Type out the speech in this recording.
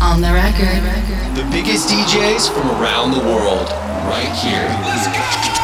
on the record. The biggest DJs from around the world, right here.